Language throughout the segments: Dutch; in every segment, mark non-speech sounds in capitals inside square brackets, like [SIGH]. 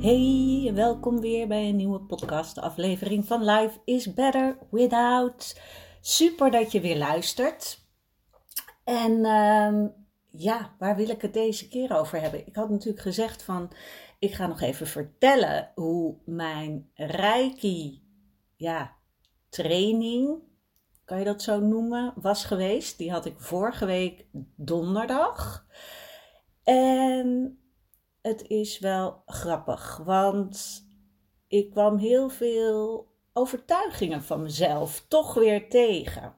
Hey, welkom weer bij een nieuwe podcast aflevering van Life is Better Without. Super dat je weer luistert. En ehm, ja, waar wil ik het deze keer over hebben? Ik had natuurlijk gezegd van, ik ga nog even vertellen hoe mijn Reiki, ja, training, kan je dat zo noemen, was geweest. Die had ik vorige week donderdag. En het is wel grappig, want ik kwam heel veel overtuigingen van mezelf toch weer tegen.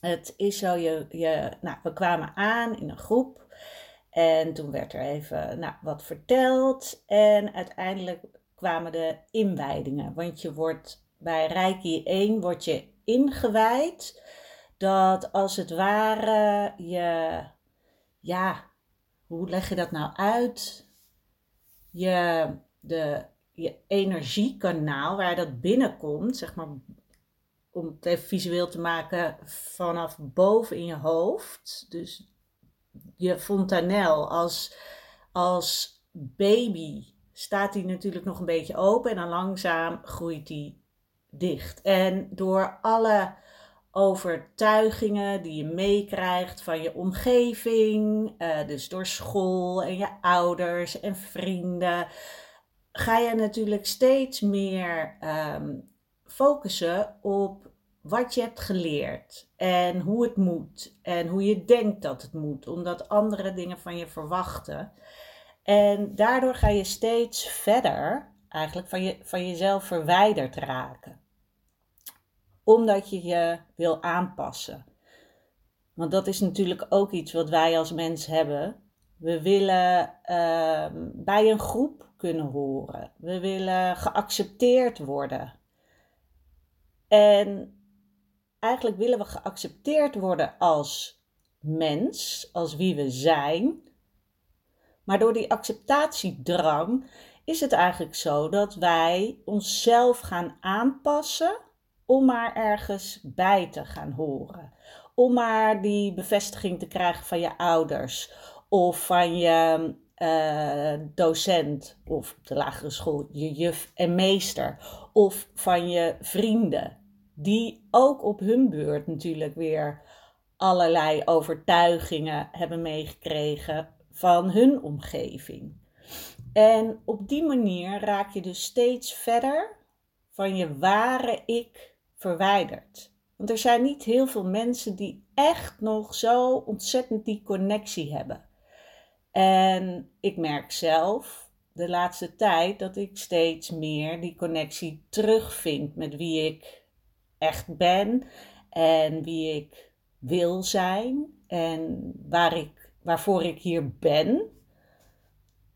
Het is zo, je, je, nou, we kwamen aan in een groep en toen werd er even nou, wat verteld en uiteindelijk kwamen de inwijdingen. Want je wordt bij Reiki 1 word je ingewijd dat als het ware je, ja, hoe leg je dat nou uit? Je, de, je energiekanaal waar dat binnenkomt, zeg maar, om het even visueel te maken, vanaf boven in je hoofd. Dus je fontanel als, als baby staat die natuurlijk nog een beetje open en dan langzaam groeit die dicht. En door alle overtuigingen die je meekrijgt van je omgeving, uh, dus door school en je ouders en vrienden, ga je natuurlijk steeds meer um, focussen op wat je hebt geleerd en hoe het moet en hoe je denkt dat het moet, omdat andere dingen van je verwachten. En daardoor ga je steeds verder eigenlijk van, je, van jezelf verwijderd raken omdat je je wil aanpassen. Want dat is natuurlijk ook iets wat wij als mens hebben. We willen uh, bij een groep kunnen horen. We willen geaccepteerd worden. En eigenlijk willen we geaccepteerd worden als mens, als wie we zijn. Maar door die acceptatiedrang is het eigenlijk zo dat wij onszelf gaan aanpassen om maar ergens bij te gaan horen. Om maar die bevestiging te krijgen van je ouders of van je uh, docent of op de lagere school je juf en meester of van je vrienden. Die ook op hun beurt natuurlijk weer allerlei overtuigingen hebben meegekregen van hun omgeving. En op die manier raak je dus steeds verder van je ware ik verwijderd. Want er zijn niet heel veel mensen die echt nog zo ontzettend die connectie hebben. En ik merk zelf de laatste tijd dat ik steeds meer die connectie terugvind met wie ik echt ben en wie ik wil zijn en waar ik, waarvoor ik hier ben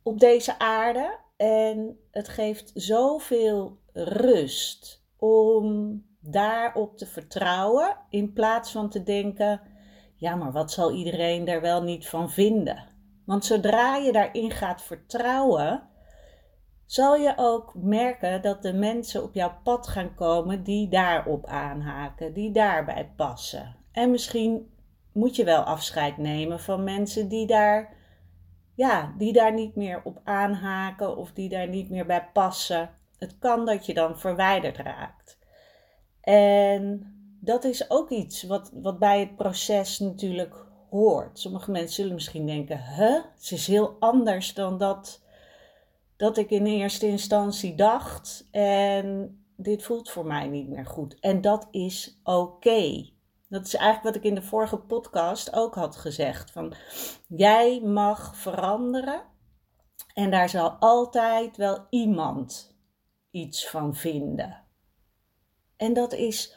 op deze aarde. En het geeft zoveel rust om daarop te vertrouwen in plaats van te denken: ja, maar wat zal iedereen daar wel niet van vinden? Want zodra je daarin gaat vertrouwen, zal je ook merken dat de mensen op jouw pad gaan komen die daarop aanhaken, die daarbij passen. En misschien moet je wel afscheid nemen van mensen die daar, ja, die daar niet meer op aanhaken of die daar niet meer bij passen. Het kan dat je dan verwijderd raakt. En dat is ook iets wat, wat bij het proces natuurlijk hoort. Sommige mensen zullen misschien denken: huh, het is heel anders dan dat, dat ik in eerste instantie dacht. En dit voelt voor mij niet meer goed. En dat is oké. Dat is eigenlijk wat ik in de vorige podcast ook had gezegd. Van, jij mag veranderen en daar zal altijd wel iemand iets van vinden. En dat is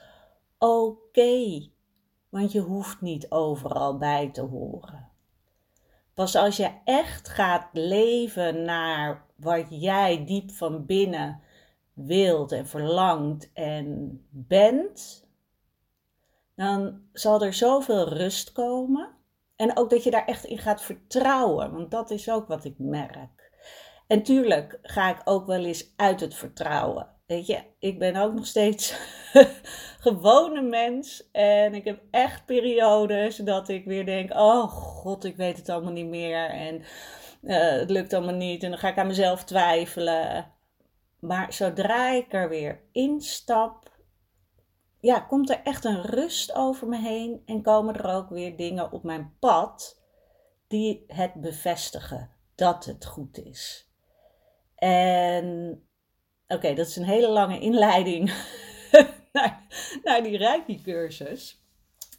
oké, want je hoeft niet overal bij te horen. Pas als je echt gaat leven naar wat jij diep van binnen wilt en verlangt en bent, dan zal er zoveel rust komen. En ook dat je daar echt in gaat vertrouwen, want dat is ook wat ik merk. En tuurlijk ga ik ook wel eens uit het vertrouwen. Weet je, ik ben ook nog steeds [LAUGHS] gewone mens. En ik heb echt periodes dat ik weer denk: oh god, ik weet het allemaal niet meer. En uh, het lukt allemaal niet. En dan ga ik aan mezelf twijfelen. Maar zodra ik er weer instap, ja, komt er echt een rust over me heen. En komen er ook weer dingen op mijn pad die het bevestigen dat het goed is. En oké, dat is een hele lange inleiding [LAUGHS] naar, die Reiki-cursus.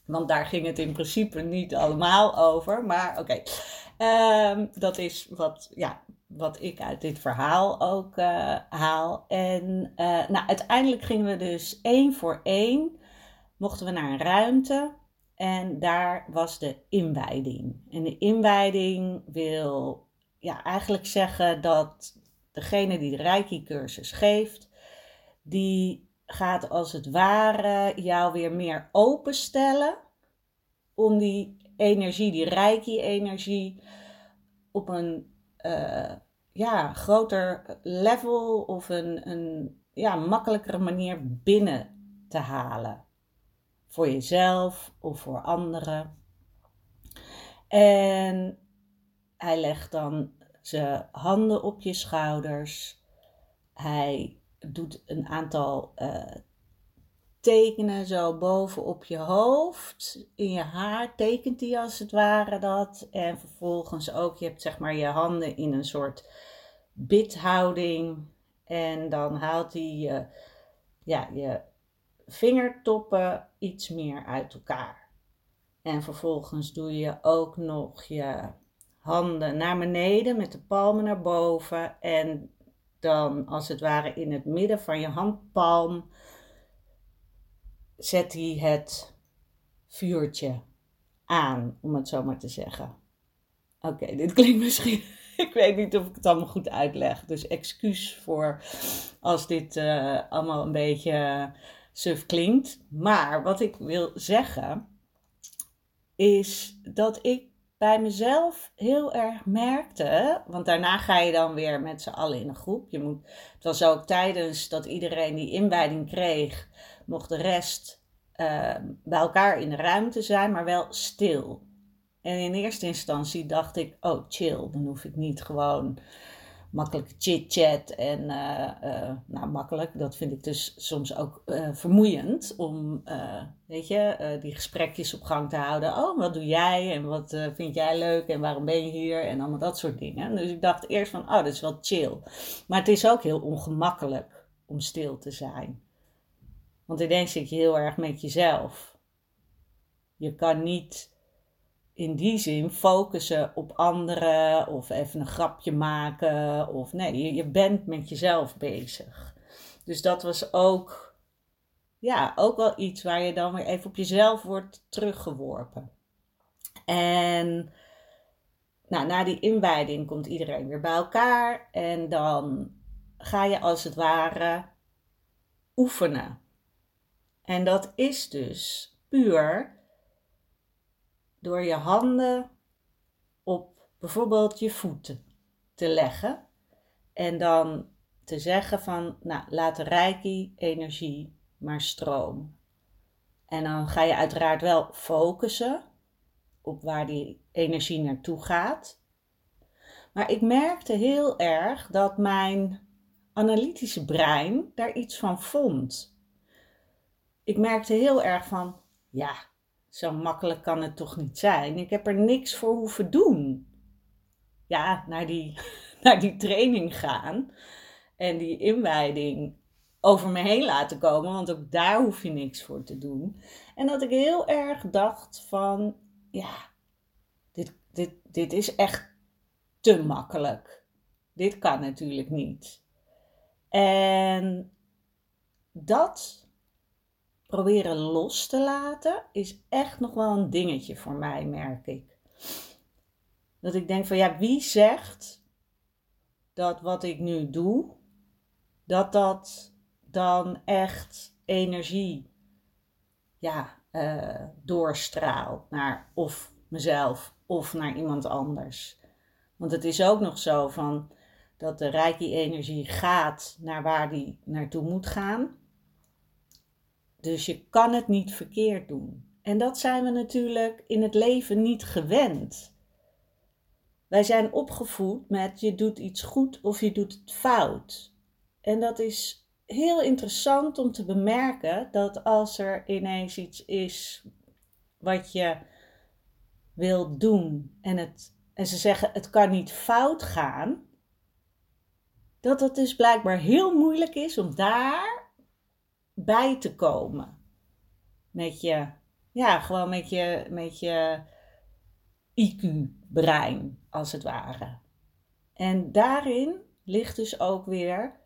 Want daar ging het in principe niet allemaal over. Maar oké, ehm, dat is wat, ja, wat ik uit dit verhaal ook uh, haal. En uh, nou, uiteindelijk gingen we dus één voor één, mochten we naar een ruimte. En daar was de inwijding. En de inwijding wil ja, eigenlijk zeggen dat degene die de Reiki-cursus geeft, die gaat als het ware jou weer meer openstellen om die energie, die Reiki-energie, op een uh, ja, groter level of een, een ja, makkelijkere manier binnen te halen. Voor jezelf of voor anderen. En hij legt dan zijn handen op je schouders. Hij doet een aantal uh, tekenen zo boven op je hoofd. In je haar tekent hij als het ware dat. En vervolgens ook, je hebt zeg maar je handen in een soort bidhouding. En dan haalt hij ja, je vingertoppen iets meer uit elkaar. En vervolgens doe je ook nog je handen naar beneden met de palmen naar boven. En dan als het ware in het midden van je handpalm zet hij het vuurtje aan, om het zo maar te zeggen. Oké, dit klinkt misschien. [LAUGHS] Ik weet niet of ik het allemaal goed uitleg. Dus excuus voor als dit uh, allemaal een beetje suf klinkt. Maar wat ik wil zeggen is dat ik bij mezelf heel erg merkte, want daarna ga je dan weer met z'n allen in een groep. Je moet, het was ook tijdens dat iedereen die inwijding kreeg, mocht de rest uh, bij elkaar in de ruimte zijn, maar wel stil. En in eerste instantie dacht ik, oh chill, dan hoef ik niet gewoon makkelijke chit-chat. En uh, uh, nou, makkelijk, dat vind ik dus soms ook uh, vermoeiend om, weet je, die gesprekjes op gang te houden. Oh, wat doe jij en wat vind jij leuk en waarom ben je hier en allemaal dat soort dingen. Dus ik dacht eerst van, oh, dat is wel chill. Maar het is ook heel ongemakkelijk om stil te zijn. Want ineens zit je heel erg met jezelf. Je kan niet in die zin focussen op anderen of even een grapje maken. Of nee, je, je bent met jezelf bezig. Dus dat was ook, ja, ook wel iets waar je dan weer even op jezelf wordt teruggeworpen. En nou, na die inwijding komt iedereen weer bij elkaar en dan ga je als het ware oefenen. En dat is dus puur door je handen op bijvoorbeeld je voeten te leggen en dan te zeggen van, nou, laat de reiki energie maar stromen. En dan ga je uiteraard wel focussen op waar die energie naartoe gaat. Maar ik merkte heel erg dat mijn analytische brein daar iets van vond. Ik merkte heel erg van, ja, zo makkelijk kan het toch niet zijn? Ik heb er niks voor hoeven doen. Ja, naar die, [LAUGHS] naar die training gaan en die inwijding over me heen laten komen, want ook daar hoef je niks voor te doen. En dat ik heel erg dacht van, ja, dit, dit, dit is echt te makkelijk. Dit kan natuurlijk niet. En dat proberen los te laten is echt nog wel een dingetje voor mij, merk ik. Dat ik denk van ja, wie zegt dat wat ik nu doe, dat dat dan echt energie ja, uh, doorstraalt naar of mezelf of naar iemand anders. Want het is ook nog zo van dat de reiki-energie gaat naar waar die naartoe moet gaan. Dus je kan het niet verkeerd doen. En dat zijn we natuurlijk in het leven niet gewend. Wij zijn opgevoed met je doet iets goed of je doet het fout. En dat is heel interessant om te bemerken dat als er ineens iets is wat je wil doen en, het, en ze zeggen het kan niet fout gaan, dat het dus blijkbaar heel moeilijk is om daar bij te komen. Met je, ja, gewoon met je, met je IQ-brein, als het ware. En daarin ligt dus ook weer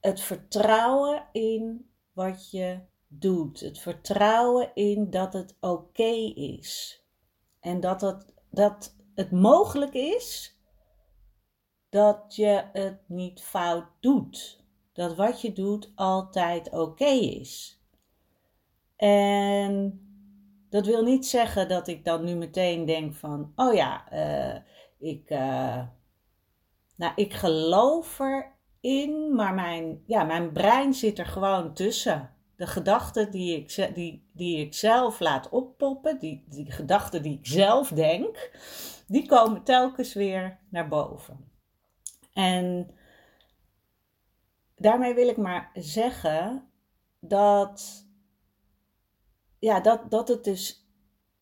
het vertrouwen in wat je doet. Het vertrouwen in dat het oké is. En dat dat het mogelijk is dat je het niet fout doet. Dat wat je doet altijd oké is. En dat wil niet zeggen dat ik dan nu meteen denk van, oh ja, uh, ik, uh, nou, ik geloof erin, maar mijn, ja, mijn brein zit er gewoon tussen. De gedachten die ik, die, die ik zelf laat oppoppen, die, die gedachten die ik zelf denk, die komen telkens weer naar boven. En daarmee wil ik maar zeggen dat, ja, dat, dat het dus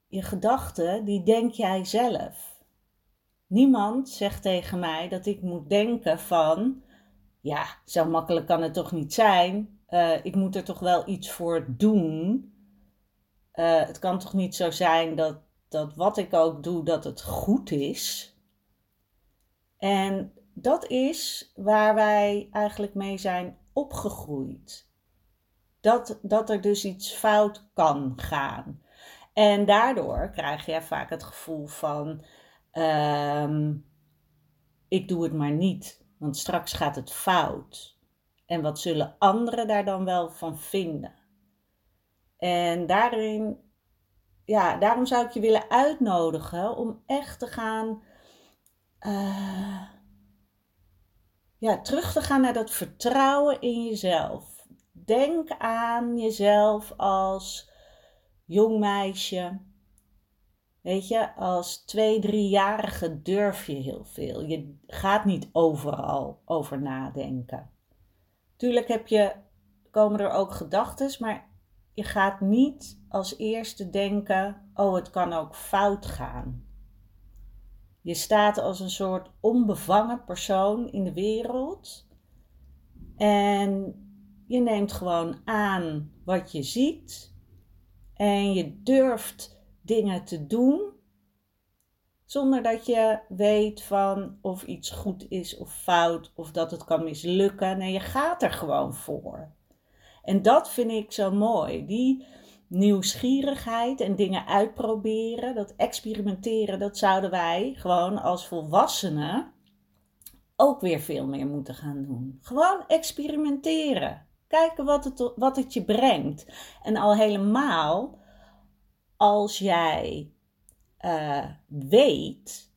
je gedachten, die denk jij zelf. Niemand zegt tegen mij dat ik moet denken van, ja, zo makkelijk kan het toch niet zijn. Uh, ik moet er toch wel iets voor doen. Uh, het kan toch niet zo zijn dat, dat wat ik ook doe, dat het goed is. En dat is waar wij eigenlijk mee zijn opgegroeid. Dat, dat er dus iets fout kan gaan. En daardoor krijg je vaak het gevoel van: uh, ik doe het maar niet, want straks gaat het fout. En wat zullen anderen daar dan wel van vinden? En daarin, ja, daarom zou ik je willen uitnodigen om echt te gaan. Uh, ja, terug te gaan naar dat vertrouwen in jezelf. Denk aan jezelf als jong meisje. Weet je, als twee, driejarige durf je heel veel. Je gaat niet overal over nadenken. Tuurlijk heb je, komen er ook gedachten, maar je gaat niet als eerste denken: oh, het kan ook fout gaan. Je staat als een soort onbevangen persoon in de wereld. En je neemt gewoon aan wat je ziet. En je durft dingen te doen. Zonder dat je weet van of iets goed is of fout. Of dat het kan mislukken. Nee, je gaat er gewoon voor. En dat vind ik zo mooi. Die nieuwsgierigheid en dingen uitproberen, dat experimenteren, dat zouden wij gewoon als volwassenen ook weer veel meer moeten gaan doen. Gewoon experimenteren. Kijken wat het, wat het je brengt. En al helemaal als jij uh, weet,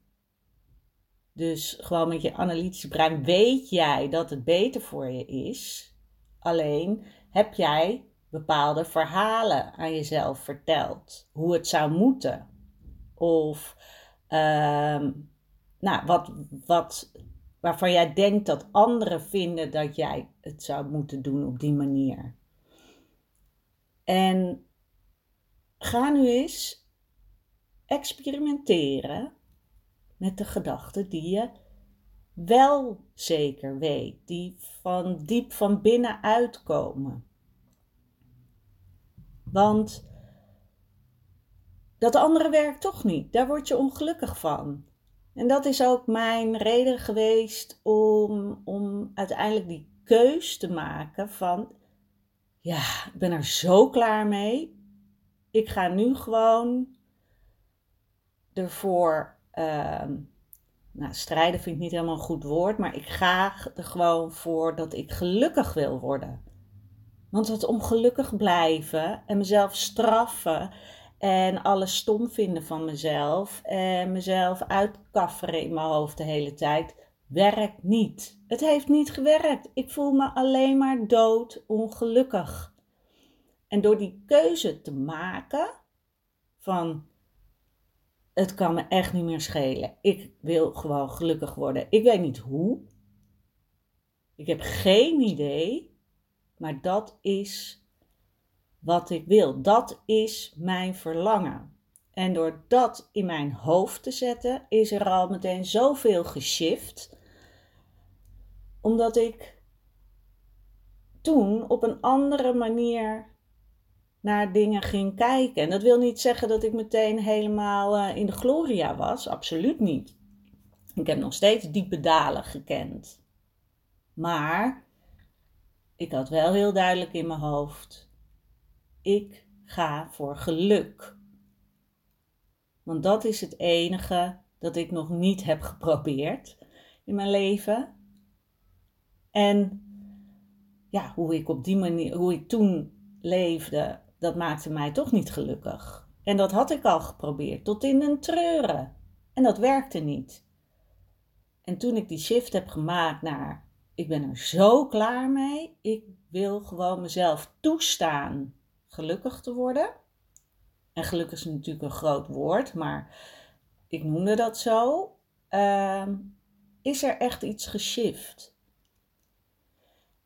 dus gewoon met je analytische brein weet jij dat het beter voor je is. Alleen heb jij bepaalde verhalen aan jezelf vertelt. Hoe het zou moeten. Of uh, nou, wat, wat, waarvan jij denkt dat anderen vinden dat jij het zou moeten doen op die manier. En ga nu eens experimenteren met de gedachten die je wel zeker weet, die van diep van binnen uitkomen. Want dat andere werkt toch niet, daar word je ongelukkig van. En dat is ook mijn reden geweest om, om uiteindelijk die keus te maken van, ja, ik ben er zo klaar mee. Ik ga nu gewoon ervoor, uh, nou, strijden vind ik niet helemaal een goed woord, maar ik ga er gewoon voor dat ik gelukkig wil worden. Want het ongelukkig blijven en mezelf straffen en alles stom vinden van mezelf en mezelf uitkafferen in mijn hoofd de hele tijd, werkt niet. Het heeft niet gewerkt. Ik voel me alleen maar dood ongelukkig. En door die keuze te maken van het kan me echt niet meer schelen. Ik wil gewoon gelukkig worden. Ik weet niet hoe. Ik heb geen idee. Maar dat is wat ik wil. Dat is mijn verlangen. En door dat in mijn hoofd te zetten, is er al meteen zoveel geshift. Omdat ik toen op een andere manier naar dingen ging kijken. En dat wil niet zeggen dat ik meteen helemaal uh, in de gloria was. Absoluut niet. Ik heb nog steeds diepe dalen gekend. Maar ik had wel heel duidelijk in mijn hoofd: ik ga voor geluk. Want dat is het enige dat ik nog niet heb geprobeerd in mijn leven. En ja, hoe ik op die manier, hoe ik toen leefde, dat maakte mij toch niet gelukkig. En dat had ik al geprobeerd, tot in een treuren. En dat werkte niet. En toen ik die shift heb gemaakt naar, ik ben er zo klaar mee, ik wil gewoon mezelf toestaan gelukkig te worden. En gelukkig is natuurlijk een groot woord, maar ik noemde dat zo. Uh, is er echt iets geshift?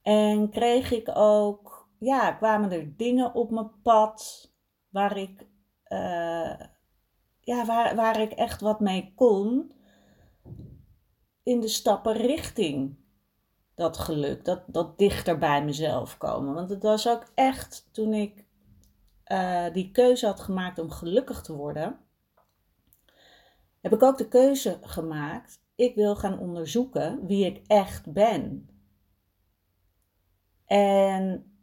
En kreeg ik ook ja, kwamen er dingen op mijn pad waar ik, uh, ja, waar, waar ik echt wat mee kon in de stappen richting dat geluk, dat, dat dichter bij mezelf komen. Want het was ook echt toen ik uh, die keuze had gemaakt om gelukkig te worden, heb ik ook de keuze gemaakt, ik wil gaan onderzoeken wie ik echt ben. En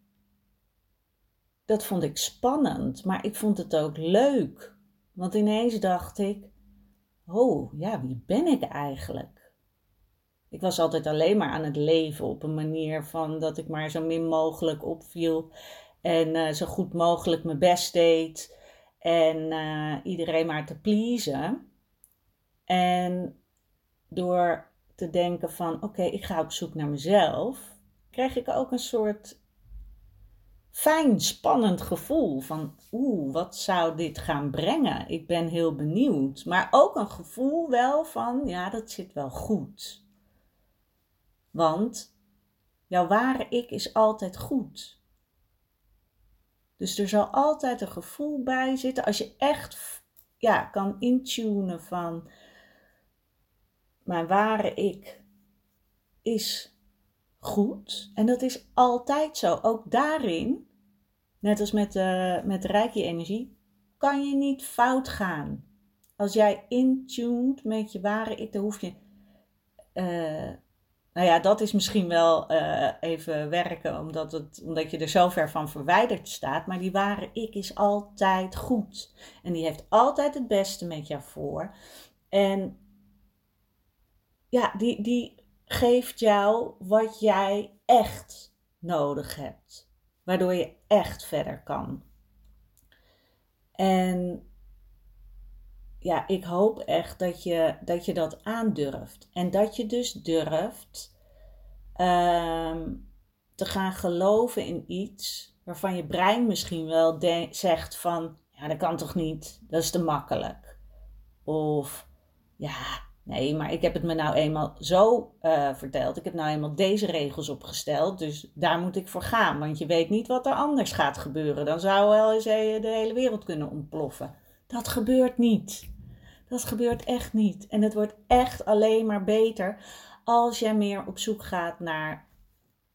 dat vond ik spannend, maar ik vond het ook leuk. Want ineens dacht ik: oh ja, wie ben ik eigenlijk? Ik was altijd alleen maar aan het leven op een manier van dat ik maar zo min mogelijk opviel en uh, zo goed mogelijk mijn best deed en uh, iedereen maar te pleasen. En door te denken van oké, ik ga op zoek naar mezelf, kreeg ik ook een soort fijn, spannend gevoel van oeh, wat zou dit gaan brengen? Ik ben heel benieuwd. Maar ook een gevoel wel van ja, dat zit wel goed. Want jouw ware ik is altijd goed. Dus er zal altijd een gevoel bij zitten als je echt ja, kan intunen van mijn ware ik is goed. En dat is altijd zo. Ook daarin, net als met, uh, met Reiki-energie, kan je niet fout gaan. Als jij intuned met je ware ik, dan hoef je. Uh, nou ja, dat is misschien wel uh, even werken, omdat, het, omdat je er zo ver van verwijderd staat. Maar die ware ik is altijd goed. En die heeft altijd het beste met jou voor. En ja, die, die geeft jou wat jij echt nodig hebt. Waardoor je echt verder kan. En ja, ik hoop echt dat je dat, je dat aandurft. En dat je dus durft ehm, te gaan geloven in iets waarvan je brein misschien wel zegt van, ja, dat kan toch niet, dat is te makkelijk. Of ja, Nee, maar ik heb het me nou eenmaal zo uh, verteld. Ik heb nou eenmaal deze regels opgesteld. Dus daar moet ik voor gaan. Want je weet niet wat er anders gaat gebeuren. Dan zou wel eens de hele wereld kunnen ontploffen. Dat gebeurt niet. Dat gebeurt echt niet. En het wordt echt alleen maar beter als jij meer op zoek gaat naar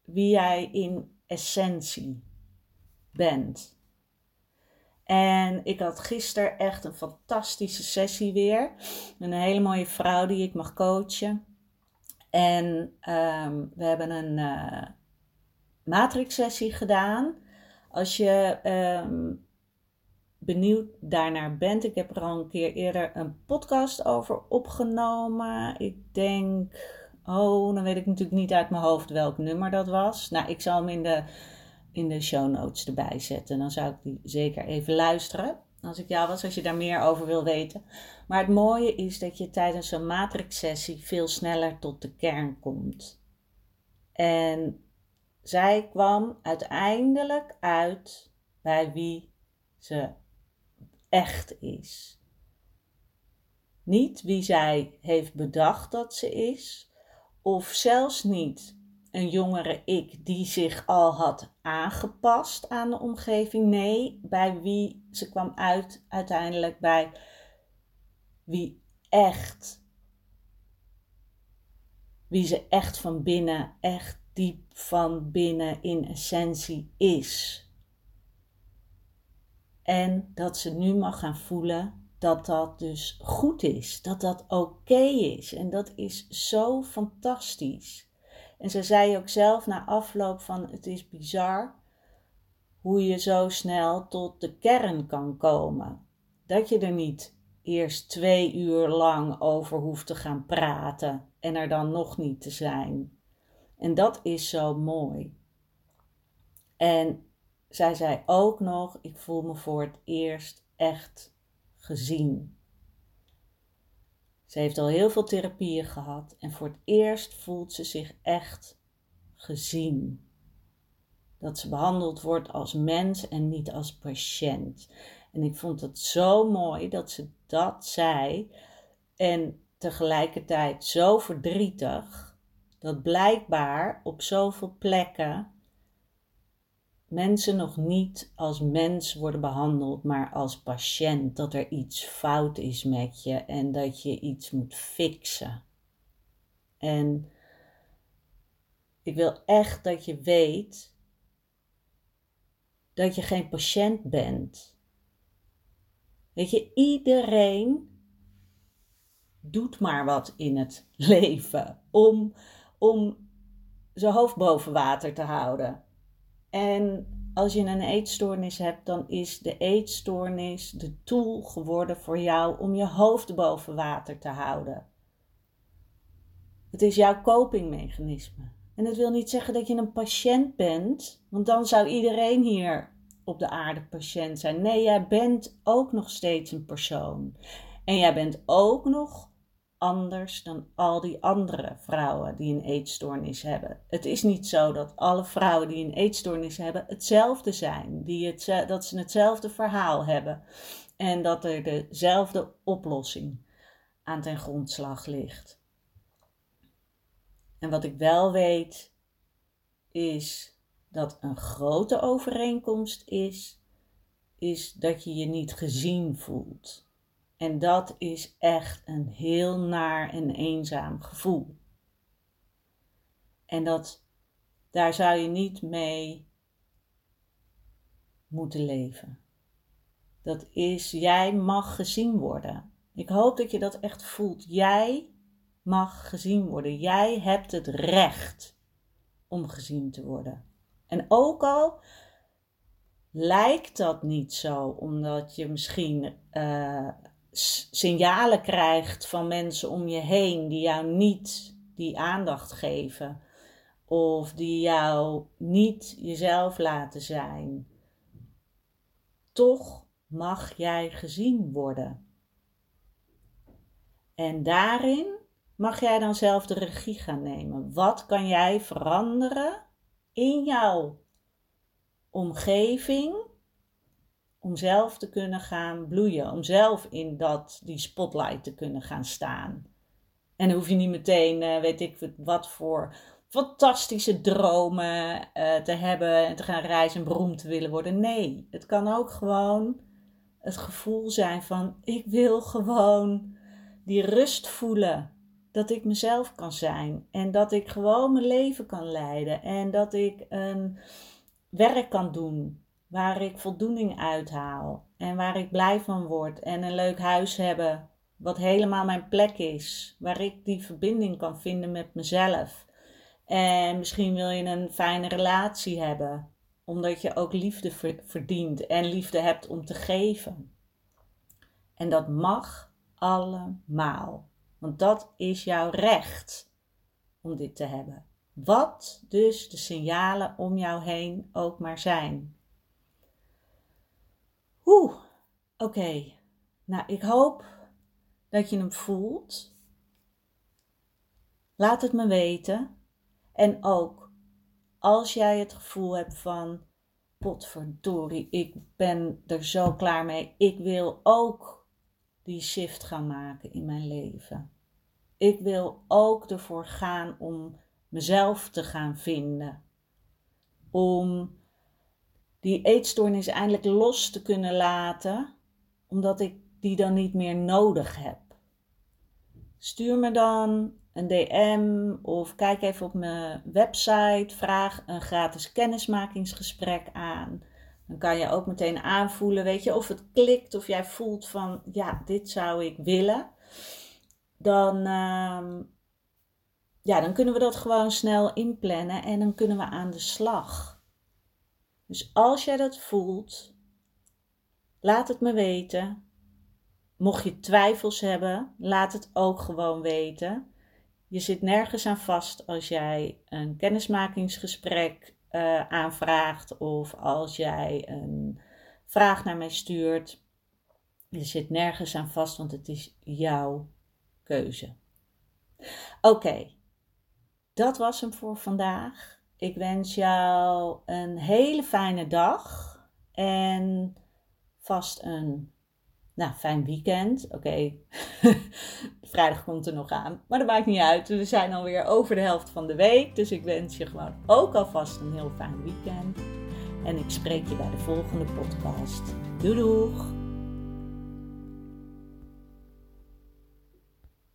wie jij in essentie bent. En ik had gisteren echt een fantastische sessie weer. Een hele mooie vrouw die ik mag coachen. En um, we hebben een uh, matrix sessie gedaan. Als je um, benieuwd daarnaar bent, ik heb er al een keer eerder een podcast over opgenomen. Ik denk, oh, dan weet ik natuurlijk niet uit mijn hoofd welk nummer dat was. Nou, ik zal hem in de, in de show notes erbij zetten. Dan zou ik die zeker even luisteren. Als ik jou was, als je daar meer over wil weten. Maar het mooie is dat je tijdens zo'n matrix-sessie veel sneller tot de kern komt. En zij kwam uiteindelijk uit bij wie ze echt is. Niet wie zij heeft bedacht dat ze is, of zelfs niet een jongere ik die zich al had aangepast aan de omgeving. Nee, bij wie ze kwam uit uiteindelijk bij wie echt, wie ze echt van binnen, echt diep van binnen in essentie is. En dat ze nu mag gaan voelen dat dat dus goed is, dat dat oké is. En dat is zo fantastisch. En ze zei ook zelf na afloop van het is bizar hoe je zo snel tot de kern kan komen. Dat je er niet eerst twee uur lang over hoeft te gaan praten en er dan nog niet te zijn. En dat is zo mooi. En zij zei ook nog: Ik voel me voor het eerst echt gezien. Ze heeft al heel veel therapieën gehad en voor het eerst voelt ze zich echt gezien. Dat ze behandeld wordt als mens en niet als patiënt. En ik vond het zo mooi dat ze dat zei. En tegelijkertijd zo verdrietig dat blijkbaar op zoveel plekken mensen nog niet als mens worden behandeld, maar als patiënt. Dat er iets fout is met je en dat je iets moet fixen. En ik wil echt dat je weet dat je geen patiënt bent. Weet je, iedereen doet maar wat in het [LAUGHS] leven om, om zijn hoofd boven water te houden. En als je een eetstoornis hebt, dan is de eetstoornis de tool geworden voor jou om je hoofd boven water te houden. Het is jouw copingmechanisme. En dat wil niet zeggen dat je een patiënt bent, want dan zou iedereen hier op de aarde patiënt zijn. Nee, jij bent ook nog steeds een persoon. En jij bent ook nog anders dan al die andere vrouwen die een eetstoornis hebben. Het is niet zo dat alle vrouwen die een eetstoornis hebben hetzelfde zijn, die het, dat ze hetzelfde verhaal hebben en dat er dezelfde oplossing aan ten grondslag ligt. En wat ik wel weet is dat een grote overeenkomst is, is dat je je niet gezien voelt. En dat is echt een heel naar en eenzaam gevoel. En dat, daar zou je niet mee moeten leven. Dat is, jij mag gezien worden. Ik hoop dat je dat echt voelt. Jij mag gezien worden. Jij hebt het recht om gezien te worden. En ook al lijkt dat niet zo, omdat je misschien uh, signalen krijgt van mensen om je heen die jou niet die aandacht geven of die jou niet jezelf laten zijn, toch mag jij gezien worden. En daarin mag jij dan zelf de regie gaan nemen. Wat kan jij veranderen in jouw omgeving om zelf te kunnen gaan bloeien, om zelf in dat, die spotlight te kunnen gaan staan. En dan hoef je niet meteen, uh, weet ik wat voor fantastische dromen uh, te hebben en te gaan reizen en beroemd te willen worden. Nee, het kan ook gewoon het gevoel zijn van ik wil gewoon die rust voelen dat ik mezelf kan zijn en dat ik gewoon mijn leven kan leiden en dat ik een werk kan doen waar ik voldoening uithaal en waar ik blij van word en een leuk huis hebben wat helemaal mijn plek is, waar ik die verbinding kan vinden met mezelf. En misschien wil je een fijne relatie hebben, omdat je ook liefde verdient en liefde hebt om te geven. En dat mag allemaal, want dat is jouw recht om dit te hebben. Wat dus de signalen om jou heen ook maar zijn. Oeh, oké. Nou, ik hoop dat je hem voelt. Laat het me weten. En ook als jij het gevoel hebt van potverdorie, ik ben er zo klaar mee. Ik wil ook die shift gaan maken in mijn leven. Ik wil ook ervoor gaan om mezelf te gaan vinden. Om die eetstoornis eindelijk los te kunnen laten, omdat ik die dan niet meer nodig heb. Stuur me dan een DM of kijk even op mijn website. Vraag een gratis kennismakingsgesprek aan. Dan kan je ook meteen aanvoelen, weet je, of het klikt, of jij voelt van, ja, dit zou ik willen. Dan, ehm, ja, dan kunnen we dat gewoon snel inplannen en dan kunnen we aan de slag. Dus als jij dat voelt, laat het me weten. Mocht je twijfels hebben, laat het ook gewoon weten. Je zit nergens aan vast als jij een kennismakingsgesprek uh, aanvraagt of als jij een vraag naar mij stuurt. Je zit nergens aan vast, want het is jouw keuze. Oké, dat was hem voor vandaag. Ik wens jou een hele fijne dag en vast een nou, fijn weekend. Oké, [LAUGHS] vrijdag komt er nog aan. Maar dat maakt niet uit. We zijn alweer over de helft van de week. Dus ik wens je gewoon ook alvast een heel fijn weekend. En ik spreek je bij de volgende podcast. Doei doeg!